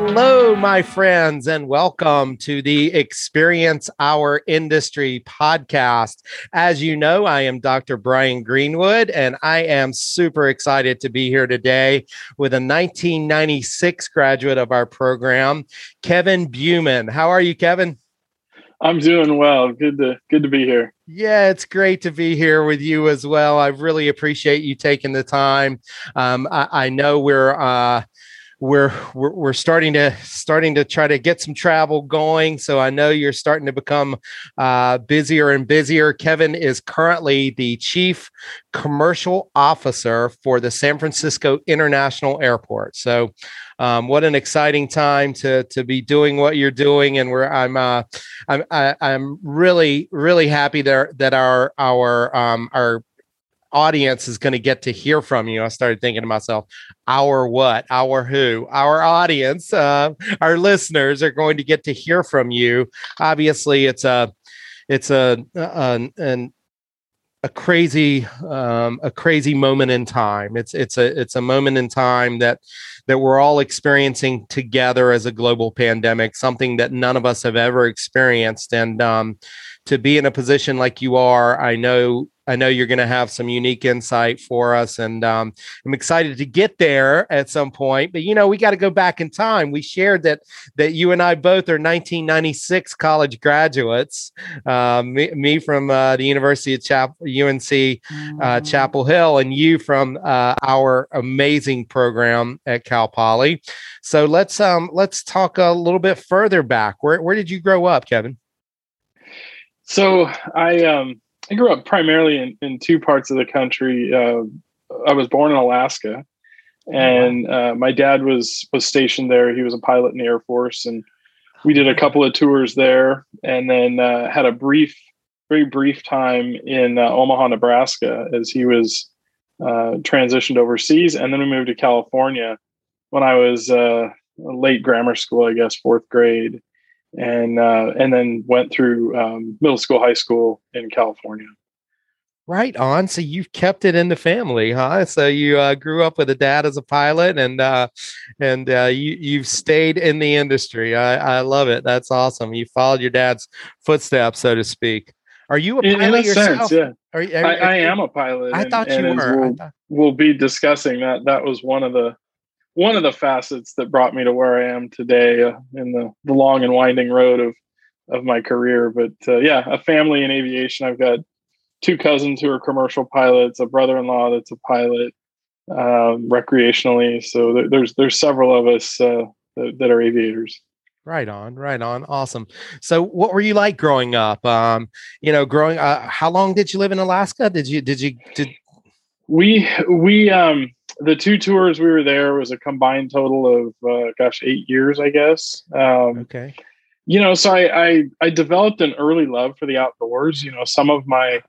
Hello, my friends, and welcome to the Experience Our Industry podcast. As you know, I am Dr. Brian Greenwood, and I am super excited to be here today with a 1996 graduate of our program, Kevin Bumen. How are you, Kevin? I'm doing well. Good to good to be here. Yeah, it's great to be here with you as well. I really appreciate you taking the time. Um, I, I, know we're uh, we're, we're we're starting to starting to try to get some travel going. So I know you're starting to become uh, busier and busier. Kevin is currently the chief commercial officer for the San Francisco International Airport. So um, what an exciting time to to be doing what you're doing, and we're I'm uh, I'm I, am i am really really happy that that our our um, our audience is going to get to hear from you. I started thinking to myself, our what, our who, our audience, uh, our listeners are going to get to hear from you. Obviously, it's a, it's a, an, an a crazy um, a crazy moment in time it's it's a it's a moment in time that that we're all experiencing together as a global pandemic something that none of us have ever experienced and um, to be in a position like you are i know I know you're going to have some unique insight for us, and um, I'm excited to get there at some point. But you know, we got to go back in time. We shared that that you and I both are 1996 college graduates. Uh, me, me, from uh, the University of Chap- UNC uh, Chapel Hill, and you from uh, our amazing program at Cal Poly. So let's um, let's talk a little bit further back. Where where did you grow up, Kevin? So I um I grew up primarily in, in two parts of the country. Uh, I was born in Alaska, and uh, my dad was was stationed there. He was a pilot in the Air Force, and we did a couple of tours there, and then uh, had a brief, very brief time in uh, Omaha, Nebraska, as he was uh, transitioned overseas, and then we moved to California when I was uh, late grammar school, I guess fourth grade, and uh, and then went through um, middle school, high school in California. Right on. So you've kept it in the family, huh? So you uh, grew up with a dad as a pilot, and uh, and uh, you you've stayed in the industry. I, I love it. That's awesome. You followed your dad's footsteps, so to speak. Are you a pilot in, in yourself? Sense, yeah. Are, are, I, I, am a pilot. I and, thought you were. We'll, thought... we'll be discussing that. That was one of the one of the facets that brought me to where I am today uh, in the, the long and winding road of of my career. But uh, yeah, a family in aviation. I've got two cousins who are commercial pilots, a brother-in-law that's a pilot um, recreationally. So th- there's there's several of us uh, that, that, are aviators. Right on, right on, awesome. So, what were you like growing up? Um, you know, growing. Uh, how long did you live in Alaska? Did you did you did? We we um the two tours we were there was a combined total of uh, gosh eight years i guess. Um, okay. you know so I, I, I developed an early love for the outdoors. You know some of my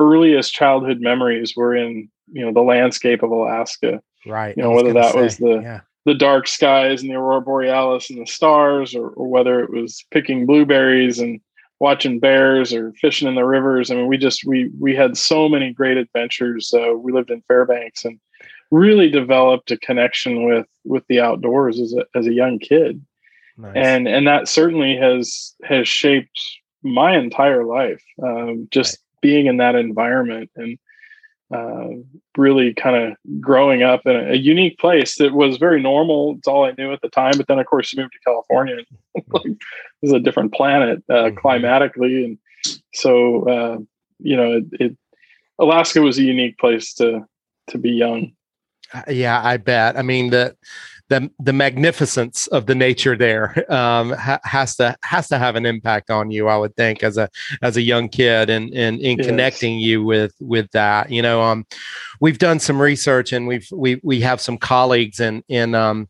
earliest childhood memories were in you know the landscape of alaska. Right. You know whether that say, was the yeah. the dark skies and the aurora borealis and the stars or, or whether it was picking blueberries and watching bears or fishing in the rivers. I mean we just we we had so many great adventures. Uh, we lived in fairbanks and really developed a connection with with the outdoors as a as a young kid. Nice. And and that certainly has has shaped my entire life. Um, just right. being in that environment and uh, really kind of growing up in a, a, unique place that was very normal. It's all I knew at the time. But then, of course, you moved to California. And like, this is a different planet uh, mm-hmm. climatically, and so uh, you know, it, it, Alaska was a unique place to to be young. Uh, yeah, I bet. I mean the the the magnificence of the nature there um, ha- has to has to have an impact on you. I would think as a as a young kid and and in yes. connecting you with with that. You know, um, we've done some research and we've we we have some colleagues in in um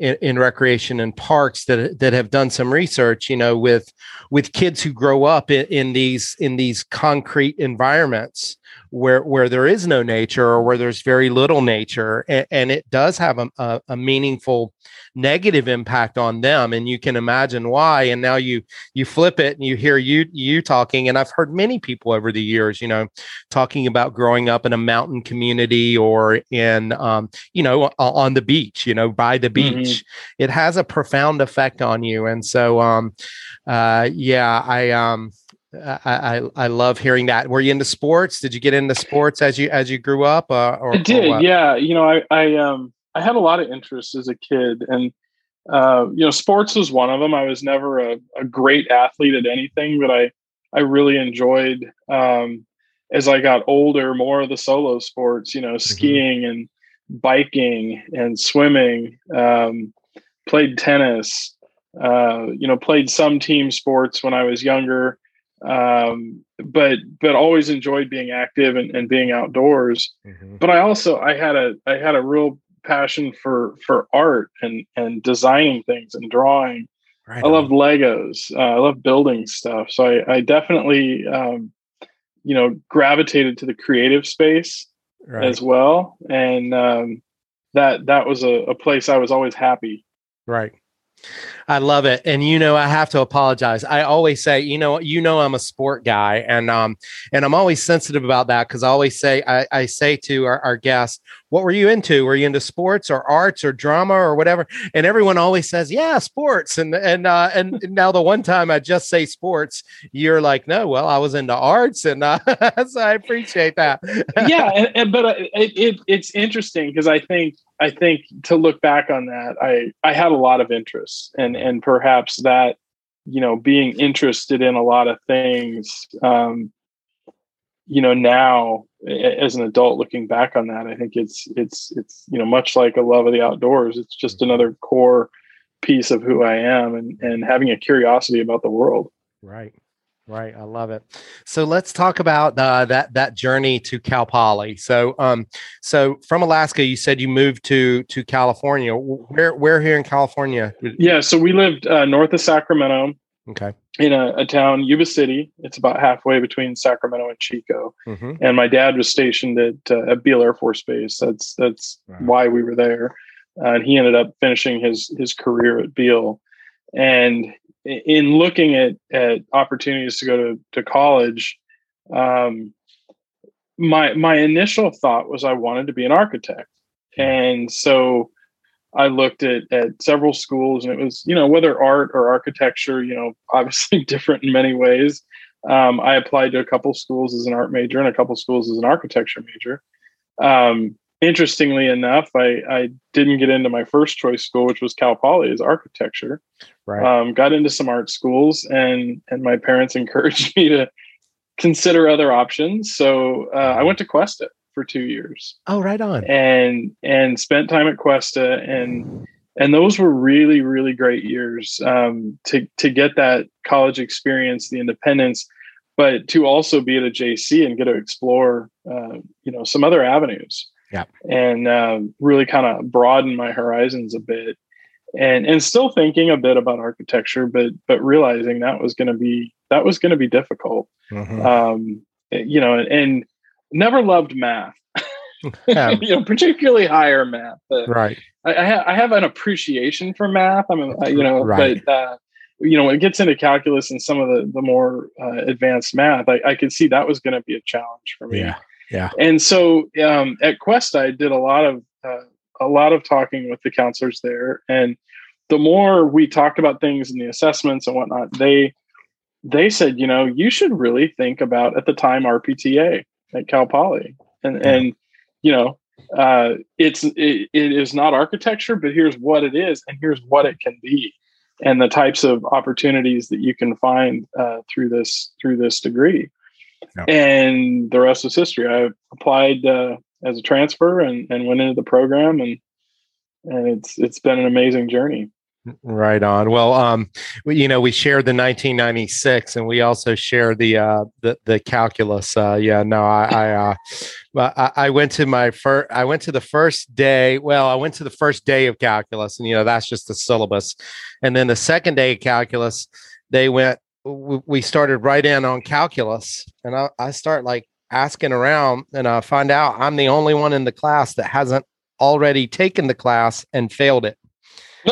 in, in recreation and parks that that have done some research. You know, with with kids who grow up in, in these in these concrete environments where where there is no nature or where there's very little nature and, and it does have a, a, a, meaningful negative impact on them and you can imagine why and now you you flip it and you hear you you talking and I've heard many people over the years you know talking about growing up in a mountain community or in um, you know on the beach you know by the mm-hmm. beach mm-hmm. it has a profound effect on you and so um uh yeah I um I, I, I love hearing that. Were you into sports? Did you get into sports as you as you grew up? Uh, or, I did. Or yeah. You know, I I um I had a lot of interests as a kid, and uh, you know, sports was one of them. I was never a, a great athlete at anything, but I I really enjoyed um, as I got older more of the solo sports. You know, mm-hmm. skiing and biking and swimming. Um, played tennis. Uh, you know, played some team sports when I was younger um, but but always enjoyed being active and, and being outdoors. Mm-hmm. But I also I had a I had a real passion for for art and and designing things and drawing. Right I love Legos. Uh, I love building stuff. So I, I definitely um, you know gravitated to the creative space right. as well, and um, that that was a, a place I was always happy. Right. I love it. And you know, I have to apologize. I always say, you know, you know, I'm a sport guy, and um, and I'm always sensitive about that because I always say, I, I say to our, our guests, what were you into? Were you into sports or arts or drama or whatever? And everyone always says, yeah, sports. And and uh, and now the one time I just say sports, you're like, no, well, I was into arts, and uh, so I appreciate that. yeah, and, and, but uh, it, it it's interesting because I think I think to look back on that, I I had a lot of interests, and and perhaps that you know being interested in a lot of things um, you know now as an adult looking back on that i think it's it's it's you know much like a love of the outdoors. It's just mm-hmm. another core piece of who i am and and having a curiosity about the world. Right right i love it so let's talk about uh, that that journey to cal poly so um so from alaska you said you moved to to california where where here in california yeah so we lived uh, north of sacramento Okay. In a, a, town, Yuba City. It's about halfway between Sacramento and Chico. Mm-hmm. And my dad was stationed at, uh, at Beale Air Force Base. That's that's wow. why we were there. Uh, and he ended up finishing his his career at Beale. And in looking at at opportunities to go to to college, um, my my initial thought was I wanted to be an architect. And so I looked at at several schools, and it was you know whether art or architecture, you know, obviously different in many ways. Um, I applied to a couple schools as an art major and a couple schools as an architecture major. Um, interestingly enough, I, I didn't get into my first choice school, which was Cal Poly, as architecture. Right. Um, got into some art schools, and and my parents encouraged me to consider other options. So uh, I went to Cuesta for two years. Oh, right on. And and spent time at Cuesta and and those were really really great years um, to to get that college experience, the independence, but to also be at a JC and get to explore uh, you know some other avenues. Yeah. And uh, really kind of broaden my horizons a bit. And and still thinking a bit about architecture, but but realizing that was going to be that was going to be difficult. Mm-hmm. Um, you know, and never loved math. Yeah. you know, particularly higher math. right. I, I, ha- I, have an appreciation for math. I'm, a, you know, right. but uh, you know, when it gets into calculus and some of the the more uh, advanced math, I, I could see that was going to be a challenge for me. Yeah. Yeah. And so um, at Cuesta, I did a lot of uh, a lot of talking with the counselors there, and the more we talked about things and the assessments and whatnot, they they said, you know, you should really think about at the time RPTA at Cal Poly, and and you know, uh, it's it, it is not architecture, but here's what it is, and here's what it can be, and the types of opportunities that you can find uh, through this through this degree. And the rest is history. I applied uh, as a transfer and, and went into the program, and and it's it's been an amazing journey. Right on. Well, um, you know, we shared the 1996, and we also share the uh, the the calculus. Uh, yeah, no, I I, uh, I, I went to my first. I went to the first day. Well, I went to the first day of calculus, and you know that's just the syllabus. And then the second day of calculus, they went. We started right in on calculus, and I, I start like asking around, and I find out I'm the only one in the class that hasn't already taken the class and failed it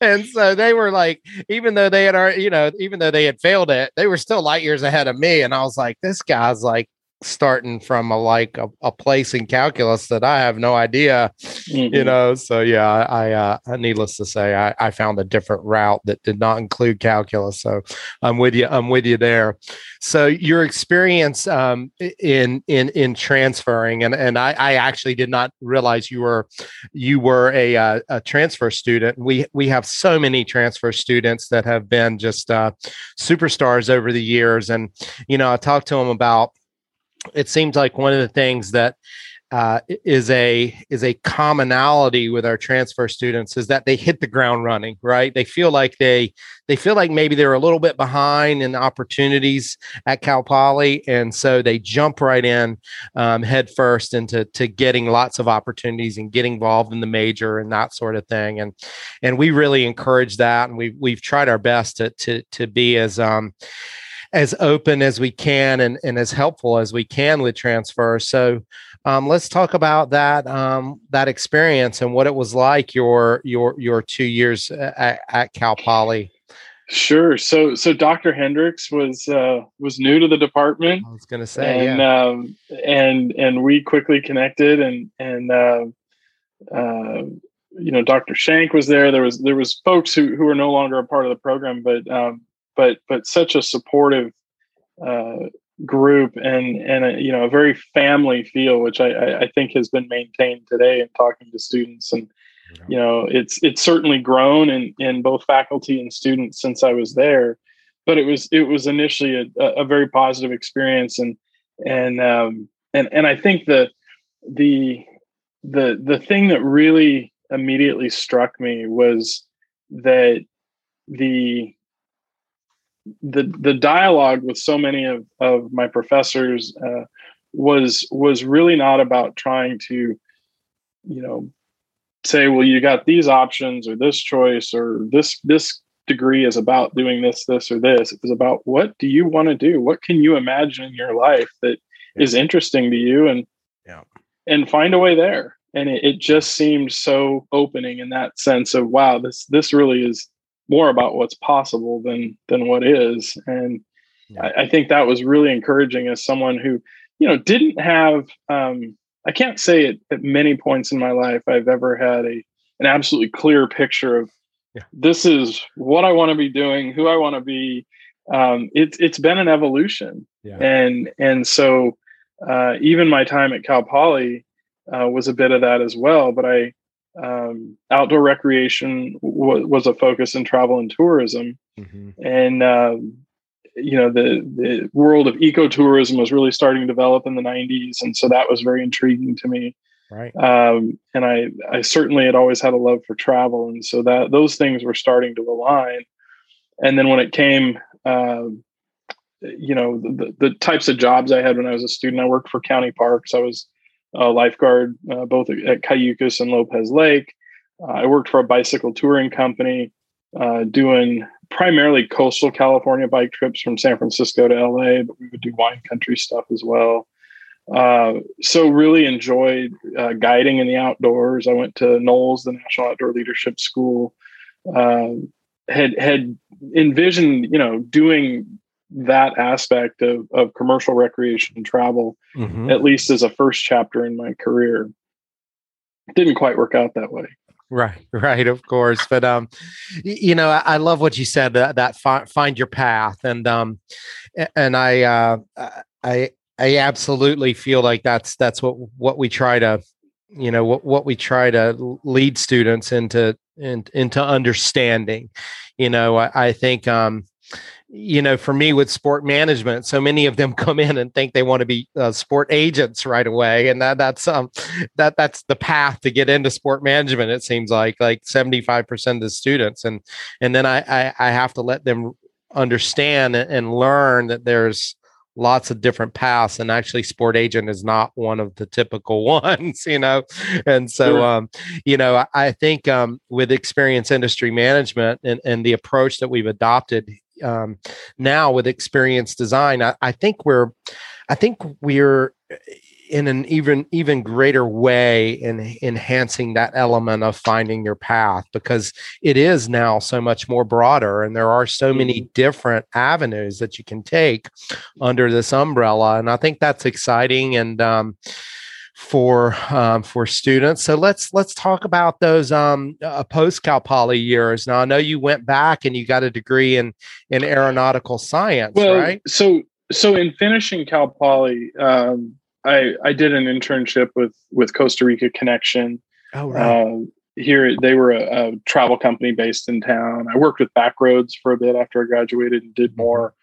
and so they were like, even though they had already, you know, even though they had failed it, they were still light years ahead of me. And I was like, this guy's like starting from a like a, a place in calculus that I have no idea, mm-hmm. you know. So yeah, I, uh, needless to say, I, I found a different route that did not include calculus. So I'm with you. I'm with you there. So your experience um, in in in transferring, and and I, I actually did not realize you were you were a uh, a transfer student. We we have so many transfer students that have been just uh, superstars over the years, and you know I talked to them about it seems like one of the things that uh, is a is a commonality with our transfer students is that they hit the ground running right? They feel like they they feel like maybe they're a little bit behind in opportunities at cal poly and so they jump right in um, head first into to getting lots of opportunities and getting involved in the major and that sort of thing and and we really encourage that and we've we've tried our best to to to be as um as open as we can and, and as helpful as we can with transfer. So um, let's talk about that um, that experience and what it was like your your your two years at, at Cal Poly. Sure. So so Dr. Hendricks was uh, was new to the department. I was going to say, and yeah. um, and and we quickly connected, and and uh, uh, you know Dr. Shank was there. There was there was folks who who are no longer a part of the program, but um, but but such a supportive uh, group and and a, you know a very family feel, which I, I think has been maintained today in talking to students. And you know it's it's certainly grown in in both faculty and students since I was there, but it was it was initially a, a very positive experience. And and um, and and I think the the the the thing that really immediately struck me was that the the the dialogue with so many of, of my professors uh, was was really not about trying to you know say well you got these options or this choice or this this degree is about doing this this or this. It was about what do you want to do? What can you imagine in your life that yeah. is interesting to you? And yeah. and find a way there. And it, it just seemed so opening in that sense of wow this this really is more about what's possible than than what is and yeah. I, I, think that was really encouraging as someone who you know didn't have um, i can't say it at many points in my life i've ever had a an absolutely clear picture of yeah. this is what i want to be doing who i want to be um, it's it's been an evolution yeah. and and so uh, even my time at cal poly uh, was a bit of that as well but i um, outdoor recreation w- was a focus in travel and tourism, mm-hmm. and um, you know the the world of ecotourism was really starting to develop in the 90s, and so that was very intriguing to me. Right. Um, and I I certainly had always had a love for travel, and so that those things were starting to align. And then when it came, um, you know, the, the types of jobs I had when I was a student, I worked for county parks. I was a lifeguard uh, both at Cayucos and Lopez Lake. Uh, I worked for a bicycle touring company uh, doing primarily coastal California bike trips from San Francisco to LA, but we would do wine country stuff as well. Uh, so really enjoyed uh, guiding in the outdoors. I went to NOLS, the National Outdoor Leadership School. Had had envisioned, you know, doing that aspect of, of commercial recreation and travel, mm-hmm. at least as a first chapter in my career. didn't quite work out that way. Right, right, of course. But um, you know, I, I love what you said that, that fi- find your path, and um, and I uh, I I absolutely feel like that's that's what what we try to, you know, what what we try to lead students into in, into understanding. You know, I, I think um, you know, for me with sport management, so many of them come in and think they want to be uh, sport agents right away, and that that's um that that's the path to get into sport management. It seems like like seventy five percent of the students, and and then I, I I have to let them understand and learn that there's lots of different paths and actually sport agent is not one of the typical ones you know and so um you know i, I think um with experience industry management and, and the approach that we've adopted um, now with experience design, I, I think we're, I think we're, in an even even greater way in enhancing that element of finding your path because it is now so much more broader and there are so many mm-hmm. different avenues that you can take under this umbrella and i think that's exciting and um, for um, for students so let's let's talk about those um, uh, post cal poly years now i know you went back and you got a degree in in aeronautical science well, right so so in finishing cal poly um, I I did an internship with with Costa Rica Connection. Oh right. Uh, here they were a, a, travel company based in town. I worked with Backroads for a bit after I graduated and did mm-hmm. more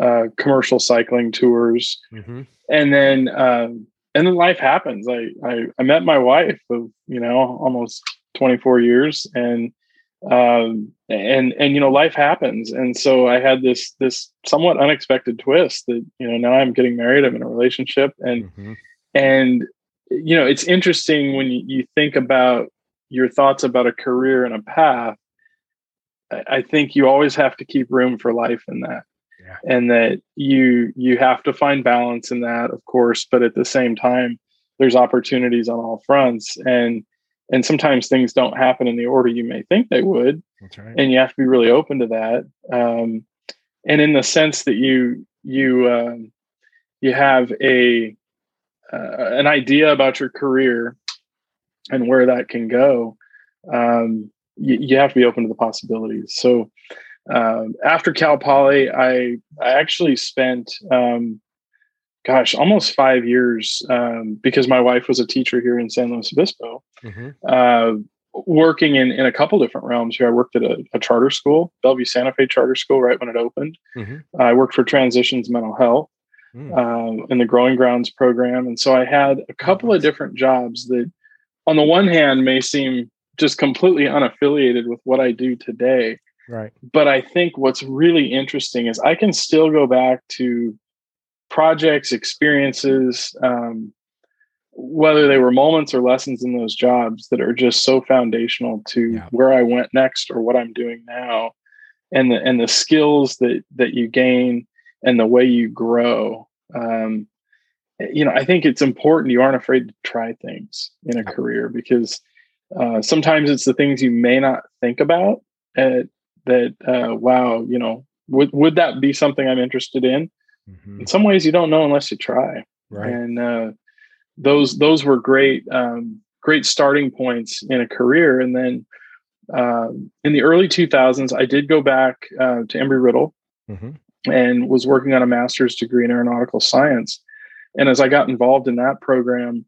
uh, commercial cycling tours. Mm-hmm. And then um, and then life happens. I, I I met my wife of you know almost 24 years and um, and and you know life happens and so i had this this somewhat unexpected twist that you know now i'm getting married i'm in a relationship and mm-hmm. and you know it's interesting when you, you think about your thoughts about a career and a path I, I think you always have to keep room for life in that yeah. and that you you have to find balance in that of course but at the same time there's opportunities on all fronts and and sometimes things don't happen in the order you may think they would right. and you have to be really open to that um, and in the sense that you you um, you have a uh, an idea about your career and where that can go um, you, you, have to be open to the possibilities so um, after cal poly i i actually spent um, gosh, almost five years um, because my wife was a teacher here in San Luis Obispo, mm-hmm. uh, working in, in a couple different realms here. I worked at a, a, charter school, Bellevue Santa Fe Charter School, right when it opened. Mm-hmm. I worked for Transitions Mental Health mm. um, in the Growing Grounds program. And so I had a couple of different jobs that, on the one hand, may seem just completely unaffiliated with what I do today. Right. But I think what's really interesting is I can still go back to projects, experiences, um, whether they were moments or lessons in those jobs that are just so foundational to yeah. where I went next or what I'm doing now, and the and the skills that that you gain and the way you grow. Um, you know, I think it's important you aren't afraid to try things in a career because uh, sometimes it's the things you may not think about at, that uh, wow, you know, would would that be something I'm interested in? Mm-hmm. In some ways, you don't know unless you try. Right. And uh, those those were great um, great starting points in a career. And then uh, in the early 2000s, I did go back uh, to Embry Riddle mm-hmm. and was working on a master's degree in aeronautical science. And as I got involved in that program,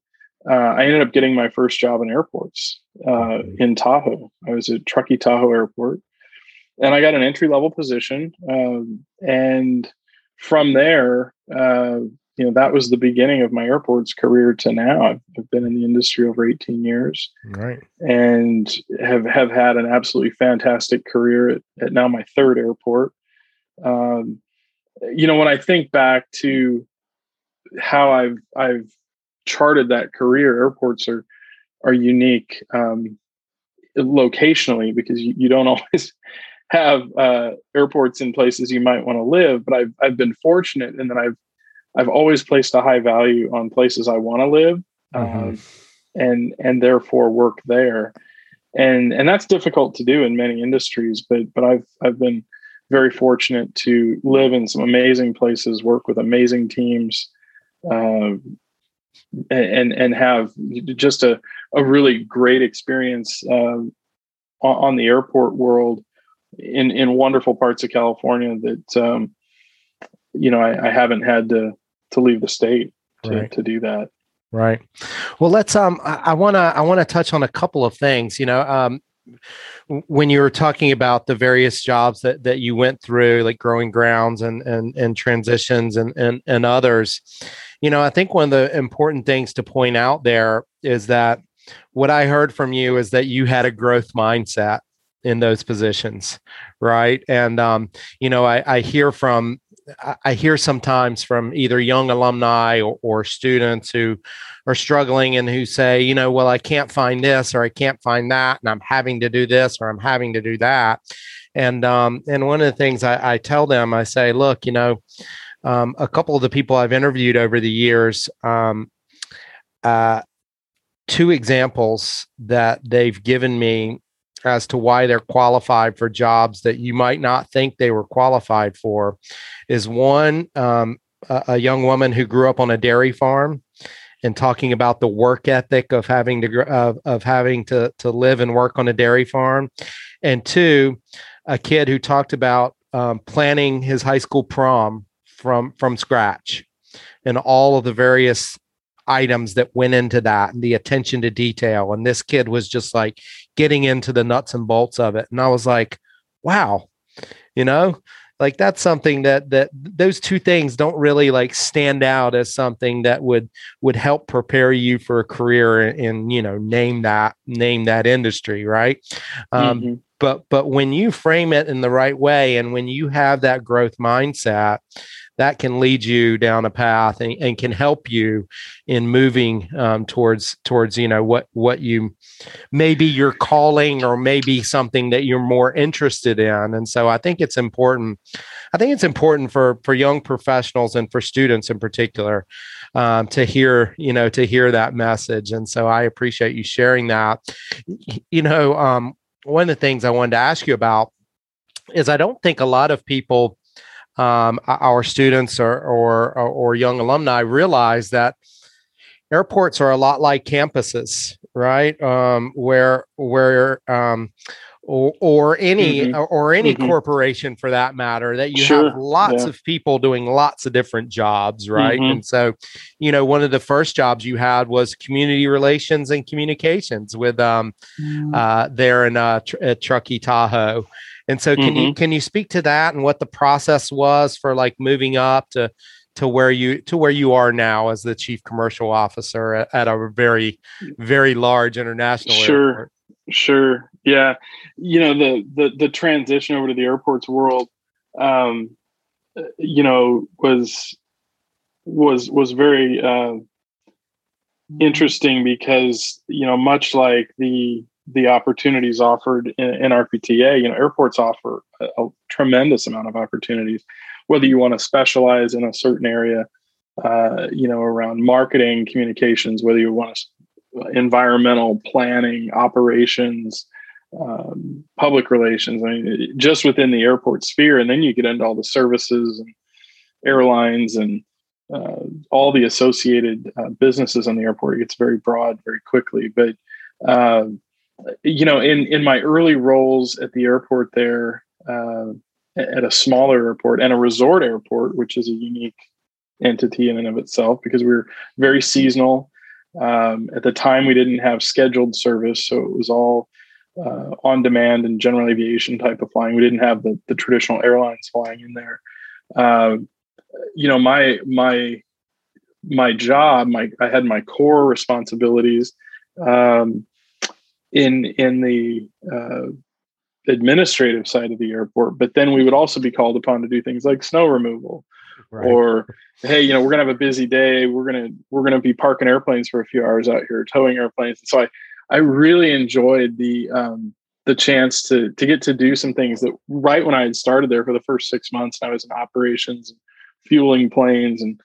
uh, I ended up getting my first job in airports uh, in Tahoe. I was at Truckee Tahoe Airport, and I got an entry level position. Um, and from there, uh, you know, that was the beginning of my airports career to now. I've, I've, been in the industry over 18 years, right, and have have had an absolutely fantastic career at, at now my third airport. Um, you know, when I think back to how I've I've charted that career, airports are are unique um, locationally because you, you don't always have uh, airports in places you might want to live, but I've I've been fortunate in that I've I've always placed a high value on places I want to live, mm-hmm. um, and and therefore work there, and and that's difficult to do in many industries. But but I've I've been very fortunate to live in some amazing places, work with amazing teams, uh, and and have just a a really great experience uh, on the airport world in in wonderful parts of California that um, you know I, I, haven't had to to leave the state to, right. to do that. Right. Well, let's. Um, I want to. I want to touch on a couple of things. You know, um, when you were talking about the various jobs that that you went through, like growing grounds and and and transitions and and and others, you know, I think one of the important things to point out there is that what I heard from you is that you had a growth mindset in those positions right? And um, you know I, I, hear from i hear sometimes from either young alumni or, or, students who are struggling and who say you know well i can't find this or i can't find that and i'm having to do this or i'm having to do that. And um, and one of the things I, I tell them i say look you know um, a couple of the people i've interviewed over the years um, uh, two examples that they've given me as to why they're qualified for jobs that you might not think they were qualified for is one um, a, a, young woman who grew up on a dairy farm and talking about the work ethic of having to of, of having to to live and work on a dairy farm. And two a kid who talked about um, planning his high school prom from from scratch and all of the various items that went into that and the attention to detail. And this kid was just like getting into the nuts and bolts of it. And I was like, wow, you know, like that's something that that those two things don't really like stand out as something that would would help prepare you for a career in, you know name that name that industry right um, mm-hmm. but but when you frame it in the right way and when you have that growth mindset that can lead you down a path and, and can help you in moving um, towards towards you know what what you maybe your calling or maybe something that you're more interested in. And so i think it's important i think it's important for for young professionals and for students in particular um, to hear you know to hear that message. And so i appreciate you sharing that. You know um, one of the things i wanted to ask you about is i don't think a lot of people um, our students or, or, or young alumni realize that airports are a lot like campuses, right? Um, where where um, or, or any mm-hmm. or, any mm-hmm. corporation for that matter that you sure. have lots yeah. of people doing lots of different jobs right mm-hmm. and so you know one of the first jobs you had was community relations and communications with um mm. uh there in uh tr- at truckee tahoe and so can mm-hmm. you can you speak to that and what the process was for like moving up to to where you to where you are now as the chief commercial officer at, at a very very large international sure airport? sure yeah you know the the the transition over to the airports world um you know was was was very uh interesting because you know much like the the opportunities offered in, in RPTA. You know, airports offer a, a, tremendous amount of opportunities, whether you want to specialize in a certain area, uh, you know, around marketing, communications, whether you want to environmental planning, operations, um, public relations. I mean, just within the airport sphere, and then you get into all the services and airlines and uh, all the associated uh, businesses on the airport. It gets very broad very quickly, but uh, you know, in in my early roles at the airport there, uh, at a smaller airport and a resort airport, which is a unique entity in and of itself because we were very seasonal. Um, at the time, we didn't have scheduled service, so it was all uh, on demand and general aviation type of flying. We didn't have the, the traditional airlines flying in there. Uh, you know, my my my job, my I had my core responsibilities. Um, in in the uh, administrative side of the airport but then we would also be called upon to do things like snow removal right. or hey you know we're gonna have a busy day we're gonna we're gonna be parking airplanes for a few hours out here towing airplanes and so i i really enjoyed the um the chance to to get to do some things that right when i had started there for the first six months i was in operations and fueling planes and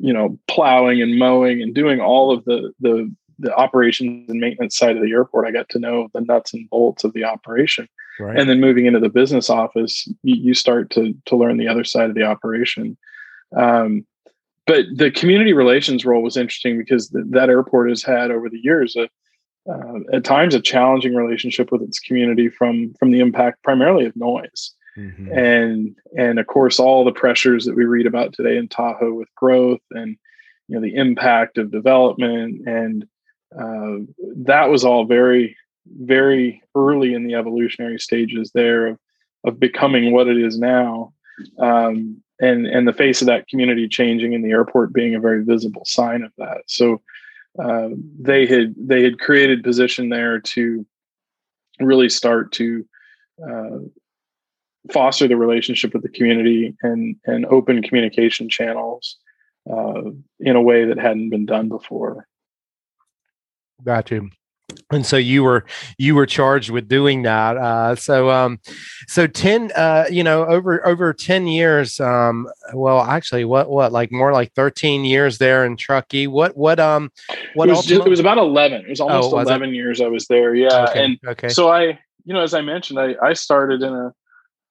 you know plowing and mowing and doing all of the the the operations and maintenance side of the airport, I got to know the nuts and bolts of the operation. Right. And then moving into the business office, you, you, start to to learn the other side of the operation. Um, but the community relations role was interesting because th- that airport has had over the years a, uh, at times a challenging relationship with its community from from the impact primarily of noise. Mm-hmm. And and of course all the pressures that we read about today in Tahoe with growth and you know the impact of development and uh, that was all very very early in the evolutionary stages there of, of becoming what it is now. Um, and and the face of that community changing and the airport being a very visible sign of that. So uh, they had they had created position there to really start to uh, foster the relationship with the community and and open communication channels uh, in a way that hadn't been done before Got you. and so you were you were charged with doing that uh, so um so 10 uh you know over over 10 years um well actually what what like more like 13 years there in truckee what what um what it was, just, it was about 11 it was almost oh, was 11 it? years i was there yeah okay. and okay so i you know as i mentioned i i started in a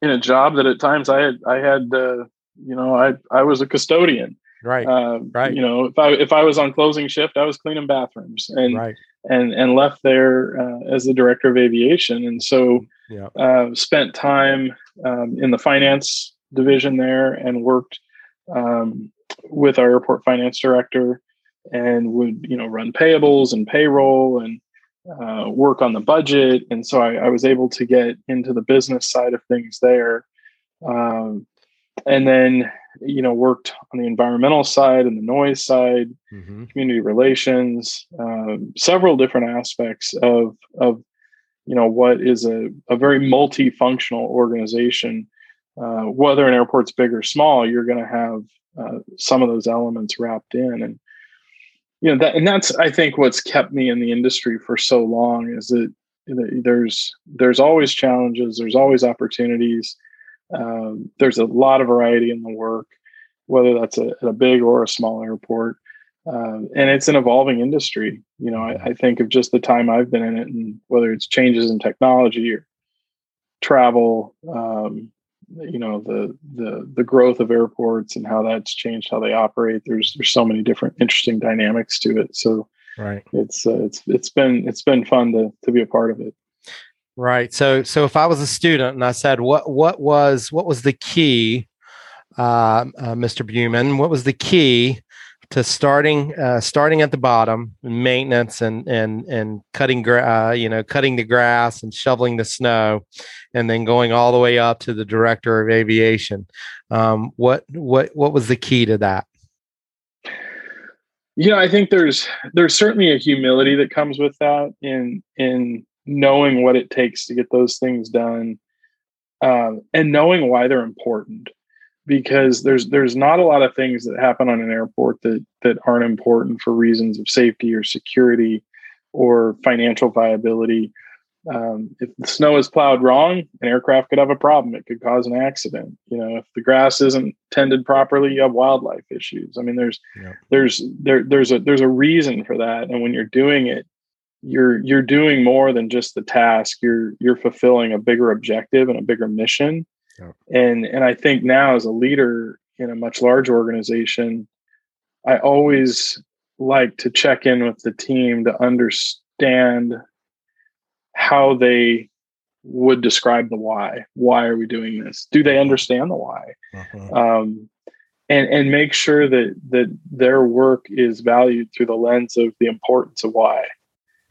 in a job that at times i had i had uh you know i i was a custodian right uh, right. you know if i if i was on closing shift i was cleaning bathrooms and right. and and left there uh, as the director of aviation, and so yeah. uh, spent time um, in the finance division there and worked um, with our airport finance director and would you know run payables and payroll and uh, work on the budget. And so I, I, was able to get into the business side of things there. Um, and then you know worked on the environmental side and the noise side mm-hmm. community relations um, several different aspects of of you know what is a, a very multifunctional organization. Uh, whether an airport's big or small you're going to have uh, some of those elements wrapped in. And you know that and that's i think what's kept me in the industry for so long is that there's there's always challenges there's always opportunities um, there's a lot of variety in the work, whether that's a, a big or a small airport. Um, and it's an evolving industry. You know, I, I, think of just the time I've been in it, and whether it's changes in technology or travel, um, you know, the the the growth of airports and how that's changed how they operate. There's there's so many different interesting dynamics to it. So, right, it's uh, it's it's been it's been fun to to be a part of it. Right. So so if I was a student and I said what what was what was the key, uh, uh, Mr. Bumen, what was the key to starting uh, starting at the bottom, maintenance and and and cutting gra- uh, you know cutting the grass and shoveling the snow, and then going all the way up to the director of aviation. Um, what what what was the key to that? Yeah, I think there's there's certainly a humility that comes with that in in knowing what it takes to get those things done um, and knowing why they're important because there's there's not a lot of things that happen on an airport that that aren't important for reasons of safety or security or financial viability. Um, if the snow is plowed wrong an aircraft could have a problem. It could cause an accident. You know if the grass isn't tended properly you have wildlife issues. I mean there's yeah. there's there there's a there's a reason for that. And when you're doing it you're you're doing more than just the task. You're you're fulfilling a bigger objective and a bigger mission. Yeah. and and i think now as a leader in a much larger organization i always like to check in with the team to understand how they would describe the why. Why are we doing this? Do they understand the why? Uh-huh. um, and and make sure that that their work is valued through the lens of the importance of why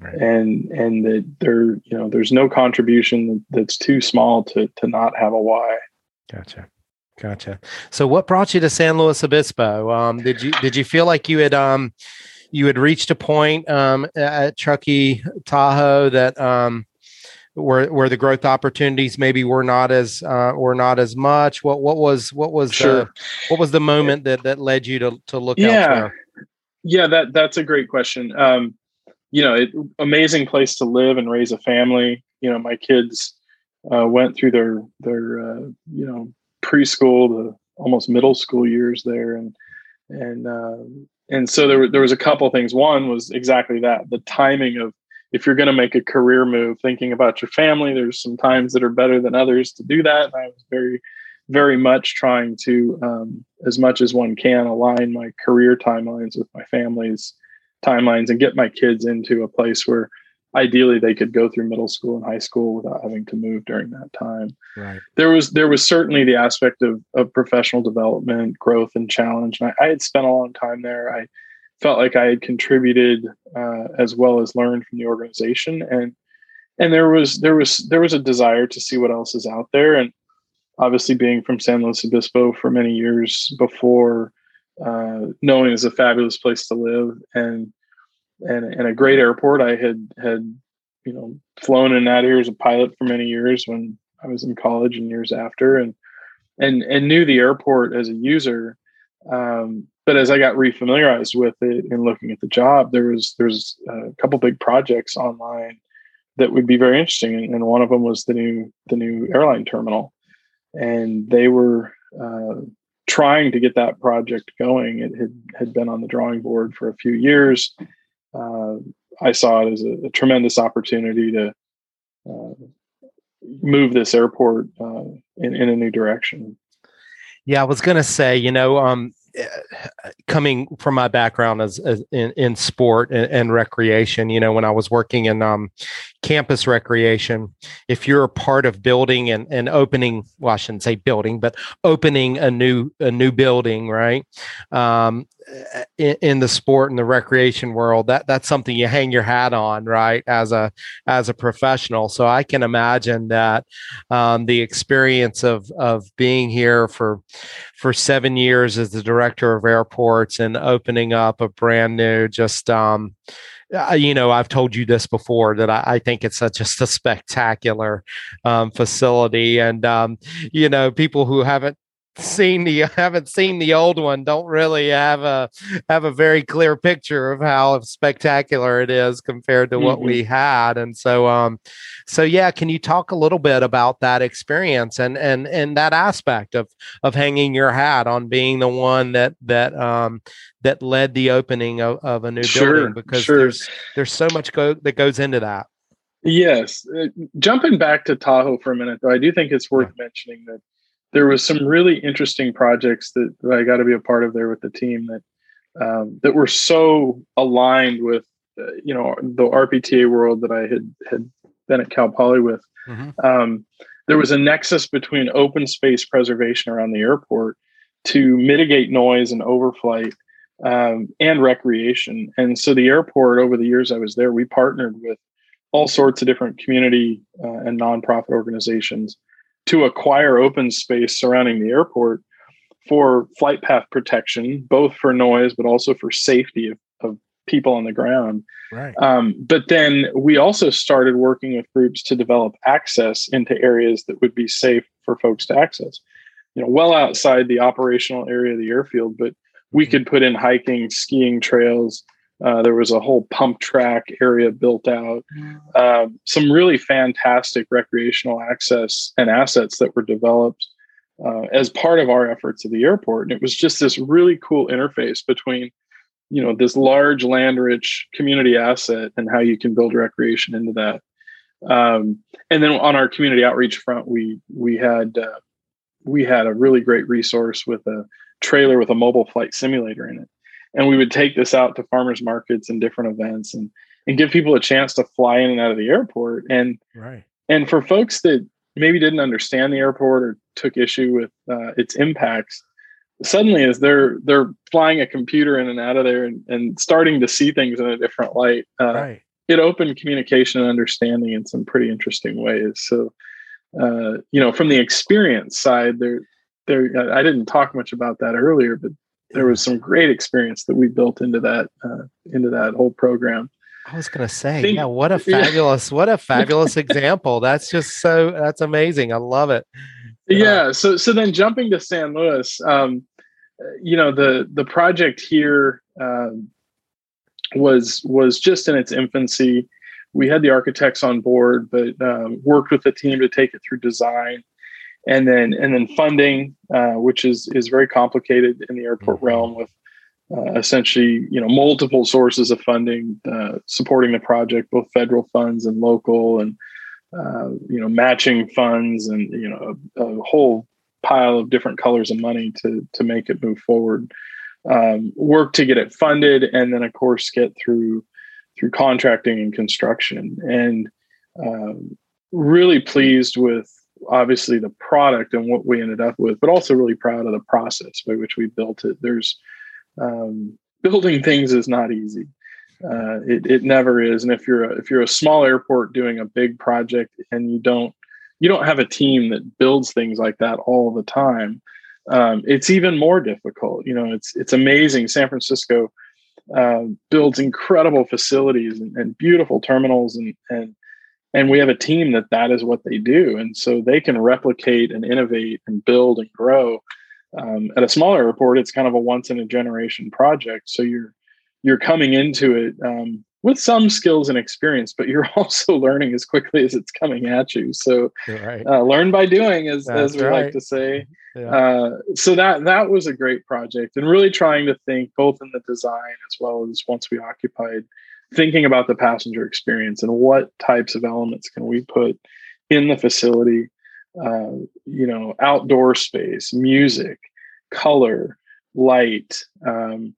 Right. and and that there you know there's no contribution that's too small to to not have a why. Gotcha. Gotcha. So what brought you to san luis obispo? Um did you did you feel like you had um you had reached a point um at truckee tahoe that um where where the growth opportunities maybe were not as uh, were not as much? What what was what was sure. the, what was the moment that that led you to to look yeah. elsewhere? yeah that that's a great question. Um you know, it, amazing place to live and raise a family. You know, my kids uh, went through their their uh, you know preschool to almost middle school years there, and and uh, and so there were, there was a couple things. One was exactly that the timing of if you're going to make a career move, thinking about your family. There's some times that are better than others to do that. And I was very very much trying to um, as much as one can align my career timelines with my family's timelines and get my kids into a place where ideally they could go through middle school and high school without having to move during that time. Right. There was there was certainly the aspect of of professional development, growth, and challenge. And I, I had spent a long time there. I felt like I had contributed uh, as well as learned from the organization, and and there was there was there was a desire to see what else is out there. And obviously, being from San Luis Obispo for many years before uh, knowing it's a fabulous place to live and and and a great airport. I had had you know flown in that here as a pilot for many years when I was in college and years after, and and and knew the airport as a user. Um, but as I got refamiliarized with it and looking at the job, there was there's a couple big projects online that would be very interesting, and one of them was the new the new airline terminal, and they were uh, trying to get that project going. It had had been on the drawing board for a few years. Uh, I saw it as a, a tremendous opportunity to uh, move this airport uh, in, in a new direction. Yeah, I was going to say, you know, um, coming from my background as, as in, in sport and, and, recreation, you know, when I was working in um, campus recreation, if you're a part of building and, and opening, well, I shouldn't say building, but opening a new a new building, right? Um, in, in, the sport and the recreation world, that that's something you hang your hat on, right? As a as a professional, so I can imagine that um, the experience of of being here for for seven years as the director of airports and opening up a brand new just um, you know, I've told you this before that I, I think it's a, just a spectacular um, facility, and um, you know, people who haven't seen the haven't seen the old one don't really have a have a very clear picture of how spectacular it is compared to mm-hmm. what we had and so um so yeah can you talk a little bit about that experience and and and that aspect of of hanging your hat on being the one that that um that led the opening of, of a new sure, building because sure. there's there's so much go that goes into that yes uh, jumping back to tahoe for a minute though i do think it's worth yeah. mentioning that there was some really interesting projects that, that I got to be a part of there with the team that um, that were so aligned with uh, you know the RPTA world that I had had been at Cal Poly with. Mm-hmm. Um, there was a nexus between open space preservation around the airport to mitigate noise and overflight um, and recreation. And so the airport, over the years I was there, we partnered with all sorts of different community uh, and nonprofit organizations to acquire open space surrounding the airport for flight path protection, both for noise but also for safety of, of people on the ground. Right. Um, but then we also started working with groups to develop access into areas that would be safe for folks to access. You know, well outside the operational area of the airfield, but we mm-hmm. could put in hiking, skiing trails, uh, there was a whole pump track area built out. Uh, some really fantastic recreational access and assets that were developed uh, as part of our efforts at the airport. And it was just this really cool interface between, you know, this large land-rich community asset and how you can build recreation into that. Um, and then on our community outreach front, we we had uh, we had a really great resource with a trailer with a mobile flight simulator in it and we would take this out to farmers markets and different events and and give people a chance to fly in and out of the airport. And right. and for folks that maybe didn't understand the airport or took issue with uh, its impacts suddenly as they're they're flying a computer in and out of there and, and starting to see things in a different light uh, right. it opened communication and understanding in some pretty interesting ways. So uh, you know from the experience side there there i didn't talk much about that earlier but there was some great experience that we built into that uh, into that whole program. I was going to say, Think, yeah, what a fabulous, yeah. what a fabulous example. That's just so that's amazing. I love it. Yeah. So so then jumping to San Luis, um, you know the the project here um, was was just in its infancy. We had the architects on board, but um, worked with the team to take it through design and then and then funding, uh, which is is very complicated in the airport mm-hmm. realm with uh, essentially you know multiple sources of funding uh, supporting the project, both federal funds and local, and uh, you know matching funds and you know a, a, whole pile of different colors of money to to make it move forward. Um, work to get it funded, and then of course get through through contracting and construction, and um, really pleased with obviously the product and what we ended up with, but also really proud of the process by which we built it. There's um, building things is not easy. Uh, it, it never is. And if you're a, if you're a small airport doing a big project and you don't you don't have a team that builds things like that all the time, um, it's even more difficult. You know, it's it's amazing. San Francisco uh, builds incredible facilities and, and beautiful terminals and and and we have a team that that is what they do and so they can replicate and innovate and build and grow um, at a smaller airport, it's kind of a once in a generation project. So you're you're coming into it um, with some skills and experience, but you're also learning as quickly as it's coming at you. So right. uh, learn by doing, as, as we right. like to say. Yeah. Uh, so that that was a great project, and really trying to think both in the design as well as once we occupied, thinking about the passenger experience and what types of elements can we put in the facility. Uh, you know, outdoor space, music, color, light. Um,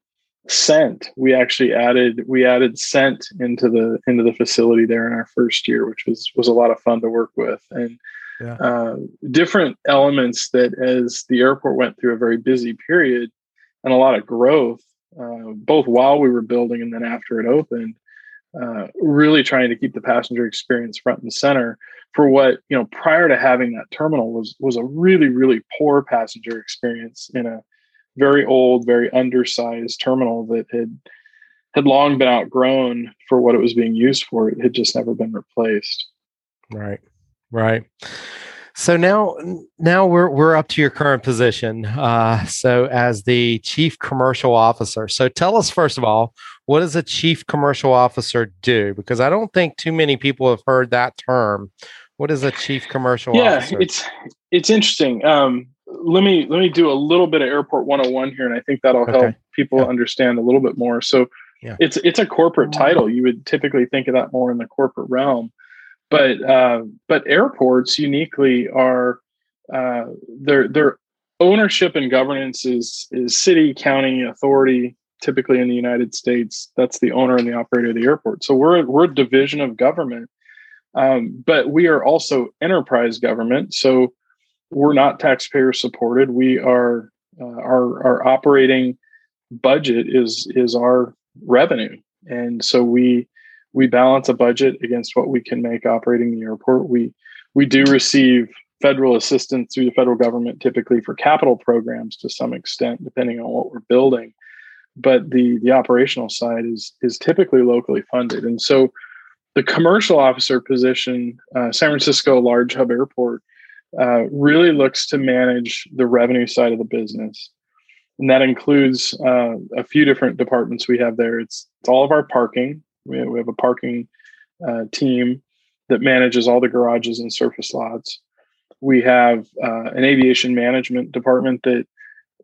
scent we actually added we added scent into the into the facility there in our first year which was was a lot of fun to work with and yeah. uh, different elements that as the airport went through a very busy period and a lot of growth uh, both while we were building and then after it opened uh, really trying to keep the passenger experience front and center for what you know prior to having that terminal was was a really really poor passenger experience in a very old, very undersized terminal that had had long been outgrown for what it was being used for. It had just never been replaced. Right. Right. So now, now we're we're up to your current position. Uh, so as the chief commercial officer, so tell us first of all, what does a chief commercial officer do? Because I don't think too many people have heard that term. What is a chief commercial yeah, officer? Yeah, it's it's interesting. Um, let me let me do a little bit of airport 101 here and i think that'll okay. help people yeah. understand a little bit more so yeah. it's it's a corporate title you would typically think of that more in the corporate realm but uh, but airports uniquely are uh, their their ownership and governance is is city county authority typically in the united states. That's the owner and the operator of the airport. So we're we're a division of government. Um, but we are also enterprise government. So we're not taxpayer supported. We are uh, our our operating budget is is our revenue, and so we we balance a budget against what we can make operating the airport. We we do receive federal assistance through the federal government, typically for capital programs to some extent, depending on what we're building. But the the operational side is is typically locally funded, and so the commercial officer position, uh, San Francisco Large Hub Airport, uh, really looks to manage the revenue side of the business. And that includes uh, a few different departments we have there. It's, it's all of our parking. We have, we have a parking uh, team that manages all the garages and surface lots. We have uh, an aviation management department that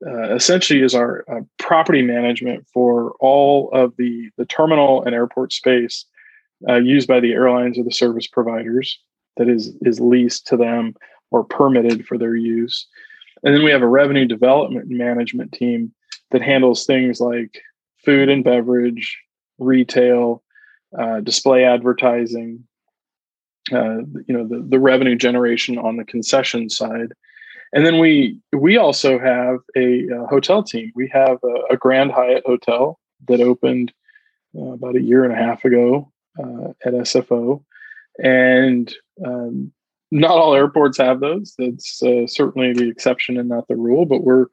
uh, essentially is our uh, property management for all of the, the terminal and airport space used by the airlines or the service providers that is, is leased to them or permitted for their use. And then we have a revenue development management team that handles things like food and beverage, retail, uh, display advertising, uh, you know, the, the revenue generation on the concession side. And then we we also have a, a hotel team. We have a, a, Grand Hyatt hotel that opened uh, about a year and a half ago uh, at SFO, and um, not all airports have those. That's uh, certainly the exception and not the rule. But we're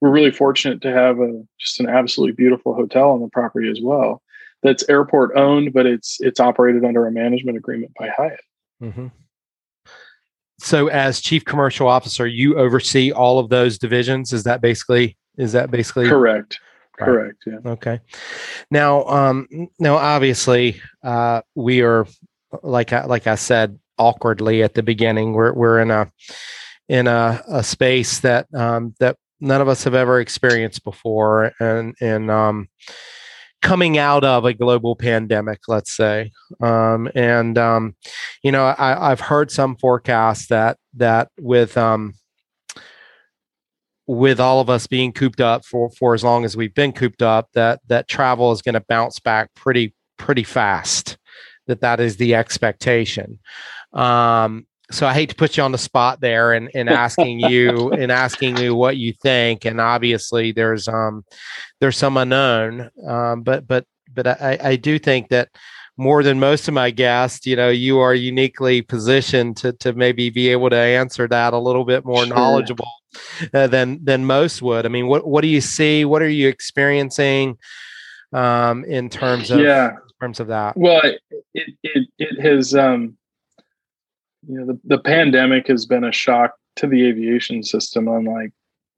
we're really fortunate to have a just an absolutely beautiful hotel on the property as well. That's airport owned, but it's it's operated under a management agreement by Hyatt. Mm-hmm. So, as chief commercial officer, you oversee all of those divisions. Is that basically is that basically correct? Right. Correct. Yeah. Okay. Now, um, now, obviously, uh, we are like I, like I said, awkwardly at the beginning. We're we're in a in a, a space that um, that none of us have ever experienced before, and and um, coming out of a global pandemic, let's say. Um, and um, you know, I, I've heard some forecasts that that with um, with all of us being cooped up for for as long as we've been cooped up, that that travel is going to bounce back pretty pretty fast. That that is the expectation. Um, so I hate to put you on the spot there and, and asking you and asking you what you think. And obviously there's um there's some unknown. Um, but but but I, I do think that more than most of my guests, you know, you are uniquely positioned to to maybe be able to answer that a little bit more sure. knowledgeable uh, than than most would. I mean, what what do you see? What are you experiencing um, in terms of yeah. in terms of that? Well, it it, it has um, you know the, the pandemic has been a shock to the aviation system unlike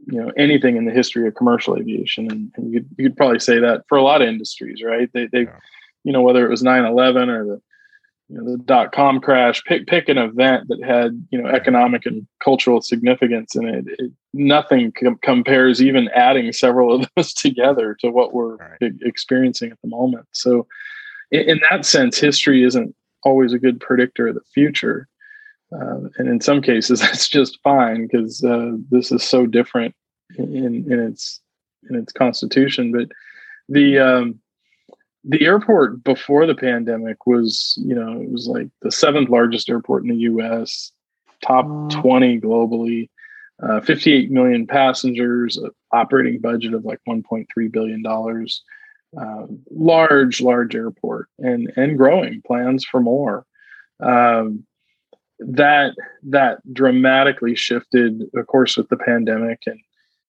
you know anything in the history of commercial aviation and, and you, could, you could probably say that for a lot of industries right they they yeah. you know whether it was 9-11 or the you know the dot com crash pick pick an event that had you know economic and cultural significance and it, it nothing com- compares even adding several of those together to what we're right. experiencing at the moment so in, in, that sense history isn't always a good predictor of the future uh, and in some cases that's just fine because uh, this is so different in, in its in its constitution but the um, the airport before the pandemic was, you know, it was like the seventh largest airport in the U.S., top. 20 globally, uh, 58 million passengers, operating budget of like 1.3 billion dollars. Uh, large, large airport, and and growing plans for more. Um, that that dramatically shifted, of course, with the pandemic, and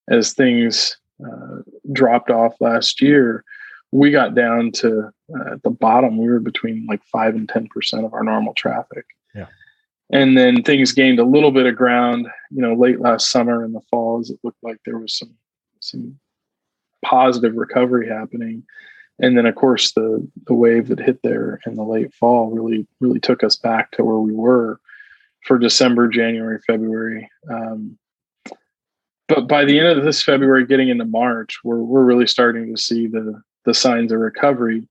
as things uh, dropped off last year we got down to uh, at the bottom. We were between like 5 and 10% of our normal traffic. Yeah. And then things gained a little bit of ground you know late last summer and the fall as it looked like there was some some positive recovery happening. And then of course the the wave that hit there in the late fall really really took us back to where we were for december january february um, but by the end of this february getting into march we're, we're really starting to see the the signs of recovery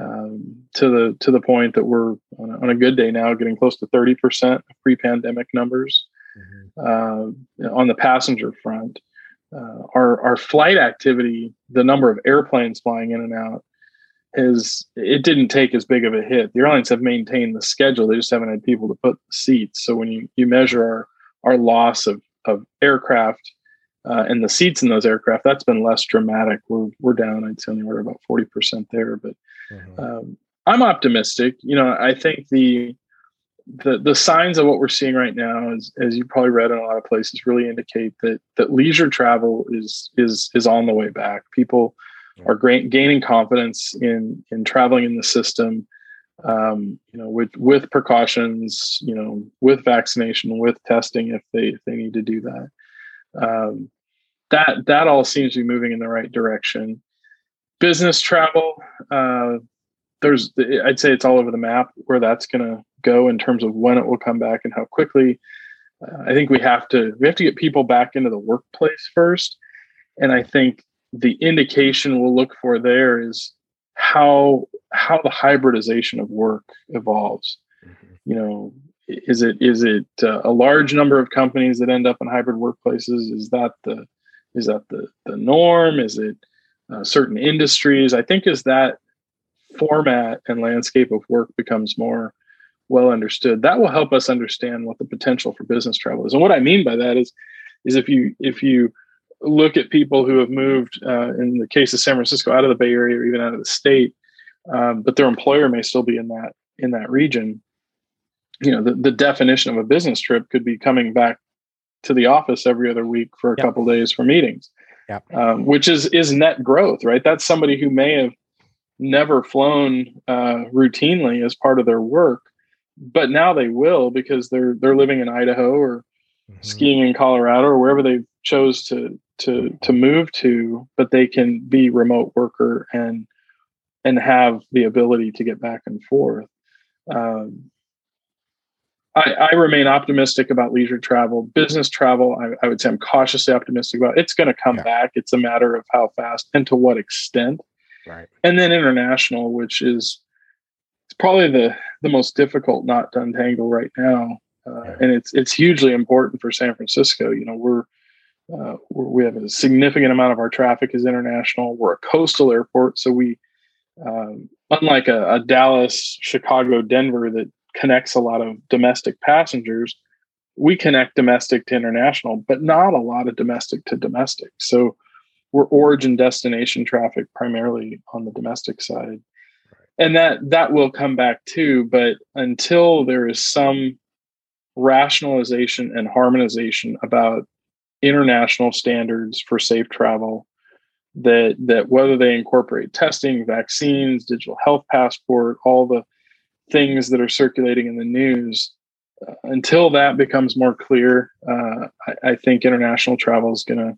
um, to the to the point that we're on a, on a, good day now getting close to 30% of pre-pandemic numbers mm-hmm. uh, on the passenger front uh, our our flight activity the number of airplanes flying in and out is it didn't take as big of a hit the airlines have maintained the schedule they just haven't had people to put the seats so when you you measure our our loss of of aircraft uh, and the seats in those aircraft that's been less dramatic we're, we're down i'd say only we're about 40% there but mm-hmm. um, i'm optimistic you know i think the the the signs of what we're seeing right now is as you probably read in a lot of places really indicate that that leisure travel is is is on the way back people. Are gaining confidence in in traveling in the system um, you know with with precautions you know with vaccination with testing if they if they need to do that um, that that all seems to be moving in the right direction. Business travel, uh, there's I'd say it's all over the map where that's going to go in terms of when it will come back and how quickly. Uh, I think we have to we have to get people back into the workplace first, and I think the indication we'll look for there is how how the hybridization of work evolves. Mm-hmm. You know, is it is it uh, a large number of companies that end up in hybrid workplaces is that the is that the the norm is it uh, certain industries i think as that format and landscape of work becomes more well understood that will help us understand what the potential for business travel is and what i mean by that is is if you if you look at people who have moved uh, in the case of san francisco out of the bay area or even out of the state um, but their employer may still be in that in that region you know the, the definition of a business trip could be coming back to the office every other week for a yep. couple days for meetings yep. um, which is is net growth right that's somebody who may have never flown uh, routinely as part of their work but now they will because they're they're living in idaho or mm-hmm. skiing in colorado or wherever they chose to to to move to but they can be remote worker and and have the ability to get back and forth um, I, I, remain optimistic about leisure travel. Business travel, I, I would say I'm cautiously optimistic about. It's going to come yeah. back. It's a matter of how fast and to what extent. Right. And then international, which is it's probably the the most difficult not to untangle right now, uh, yeah. and it's it's hugely important for San Francisco. You know, we're, uh, we're we have a significant amount of our traffic is international. We're a coastal airport, so we um, unlike a, a Dallas, Chicago, Denver that connects a lot of domestic passengers. We connect domestic to international, but not a lot of domestic to domestic. So we're origin destination traffic primarily on the domestic side. And that that will come back too, but until there is some rationalization and harmonization about international standards for safe travel that that whether they incorporate testing, vaccines, digital health passport, all the things that are circulating in the news. Uh, until that becomes more clear, uh, I, I, think international travel is going to